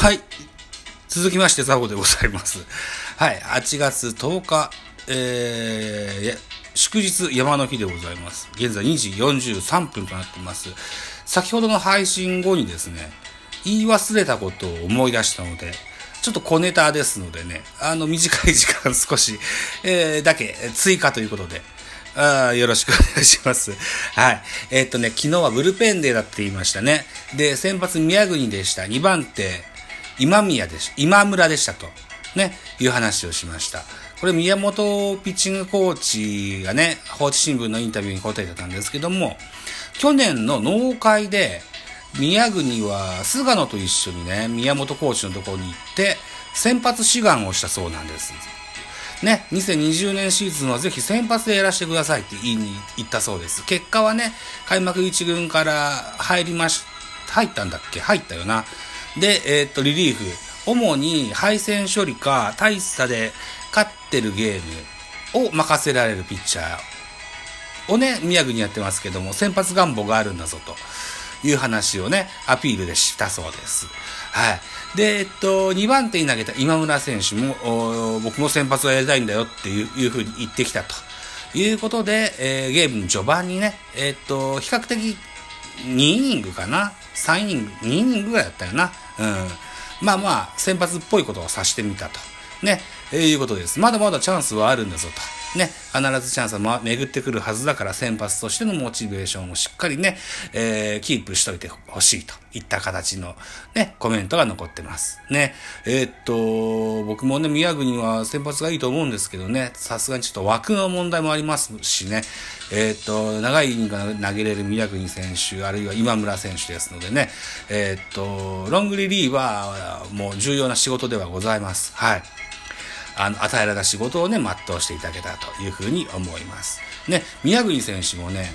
はい。続きまして、ザボでございます。はい。8月10日、えー、祝日山の日でございます。現在2時43分となっています。先ほどの配信後にですね、言い忘れたことを思い出したので、ちょっと小ネタですのでね、あの短い時間少し、えー、だけ追加ということで、あよろしくお願いします。はい。えー、っとね、昨日はブルペンデーだって言いましたね。で、先発宮国でした。2番手、今宮でし、今村でしたと、ね、いう話をしました。これ宮本ピッチングコーチがね、放置新聞のインタビューに答えてたんですけども、去年の農会で、宮国は菅野と一緒にね、宮本コーチのところに行って、先発志願をしたそうなんです。ね、2020年シーズンはぜひ先発でやらせてくださいって言いに行ったそうです。結果はね、開幕1軍から入りまし、入ったんだっけ？入ったよな。で、えー、っと、リリーフ。主に配線処理か大差で勝ってるゲームを任せられるピッチャーをね、宮国やってますけども、先発願望があるんだぞという話をね、アピールでしたそうです。はい。で、えっと、2番手に投げた今村選手も、僕も先発をやりたいんだよっていういうふうに言ってきたということで、えー、ゲームの序盤にね、えっと、比較的2イニングかな ?3 イニング、2イニングぐらいだったよな。うん。まあまあ、先発っぽいことをさしてみたと。ね、えー、いうことです。まだまだチャンスはあるんだぞと。ね、必ずチャンスは巡ってくるはずだから先発としてのモチベーションをしっかりね、えー、キープしといてほしいといった形のね、コメントが残ってます。ね、えー、っと、僕もね、宮国は先発がいいと思うんですけどね、さすがにちょっと枠の問題もありますしね、えー、っと、長いイニングが投げれる宮国選手、あるいは今村選手ですのでね、えっと、ロングリリーはもう重要な仕事ではございます。はい。あの、与えられた仕事をね、全うしていただけたらというふうに思います。ね、宮国選手もね、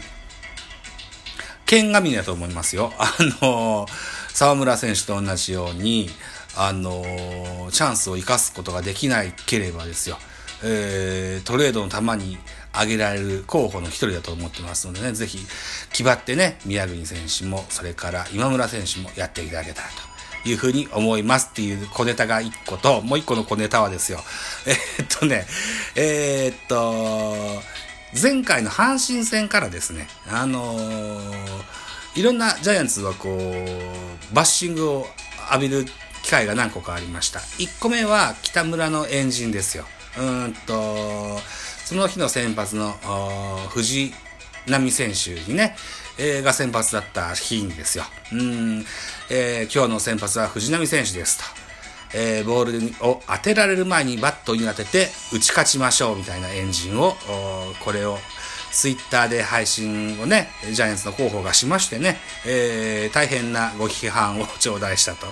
剣神だと思いますよ。あの、沢村選手と同じように、あの、チャンスを生かすことができないければですよ。えー、トレードの球に挙げられる候補の一人だと思ってますのでね、ぜひ、気張ってね、宮国選手も、それから今村選手もやっていただけたらというふうに思いますっていう小ネタが1個と、もう1個の小ネタはですよ。えー、っとね、えー、っと、前回の阪神戦からですね、あの、いろんなジャイアンツはこう、バッシングを浴びる機会が何個かありました。1個目は北村のエンジンですよ。うんと、その日の先発の藤波選手にね、えー、が先発だった日にですよ。うん、えー、今日の先発は藤波選手ですと。えー、ボールを当てられる前にバットに当てて打ち勝ちましょうみたいなエンジンを、これをツイッターで配信をね、ジャイアンツの広報がしましてね、えー、大変なご批判を頂戴したと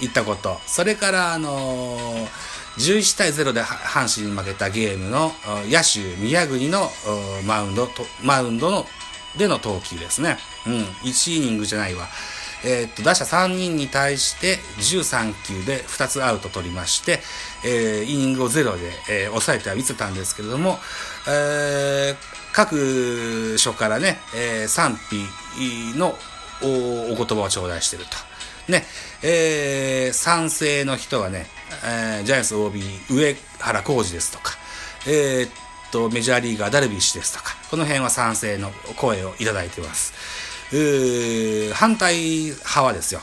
いったこと。それから、あのー、11対0で阪神に負けたゲームの野手宮国のマウンドと、マウンドのでの投球ですね。うん、1イニングじゃないわ。えー、っと、打者3人に対して13球で2つアウト取りまして、えー、イニングをゼロで、えー、抑えては見せたんですけれども、えー、各所からね、えー、賛否のお言葉を頂戴してると。ね、えー、賛成の人はね、えー、ジャイアンツ OB 上原浩二ですとか、えー、っと、メジャーリーガーダルビッシュですとか、この辺は賛成の声をいただいています。反対派はですよ、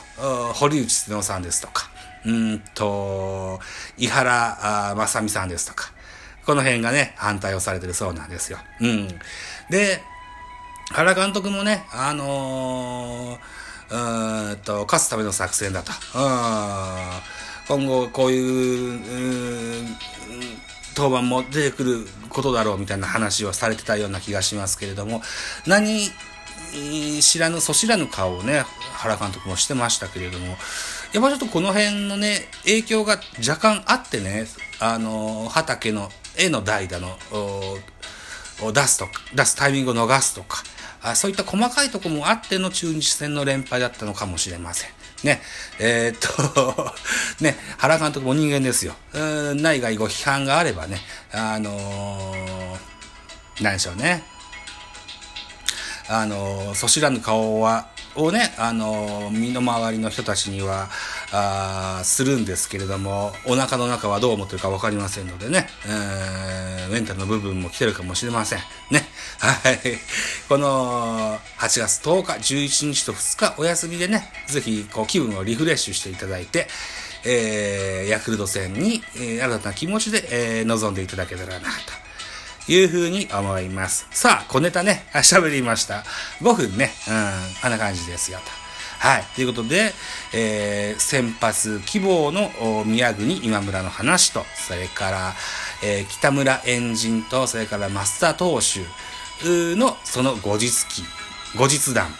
堀内恒夫さんですとか、うんと、井原正美さんですとか、この辺がね、反対をされてるそうなんですよ。うん。で、原監督もね、あのー、うんと、勝つための作戦だと。今後、こういう、う当番も出てくることだろうみたいな話をされてたような気がしますけれども、何知らぬ、そ知らぬ顔をね、原監督もしてましたけれども、やっぱちょっとこの辺のね、影響が若干あってね、あの、畑の絵の代打の、を出すとか、出すタイミングを逃すとか、あそういった細かいとこもあっての中日戦の連敗だったのかもしれません。ね、えー、っと ね、原監督も人間ですよ。内外ご批判があればね、あのー、何でしょうね。あのー、そ知らぬ顔は、をね、あの、身の回りの人たちには、あするんですけれども、お腹の中はどう思ってるかわかりませんのでね、えー、メンタルの部分も来てるかもしれません。ね。はい。この8月10日、11日と2日お休みでね、ぜひこう気分をリフレッシュしていただいて、えー、ヤクルト戦に、えー、新たな気持ちで、えー、臨んでいただけたらなというふうに思います。さあ、小ネタね、喋りました。5分ね、うん、あんな感じですよと。はい。ということで、えー、先発希望の宮国今村の話と、それから、えー、北村エンジンと、それから増田投手のその後日記、後日談。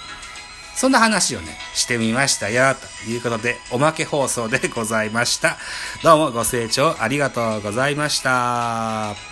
そんな話をね、してみましたよ、ということで、おまけ放送でございました。どうもご清聴ありがとうございました。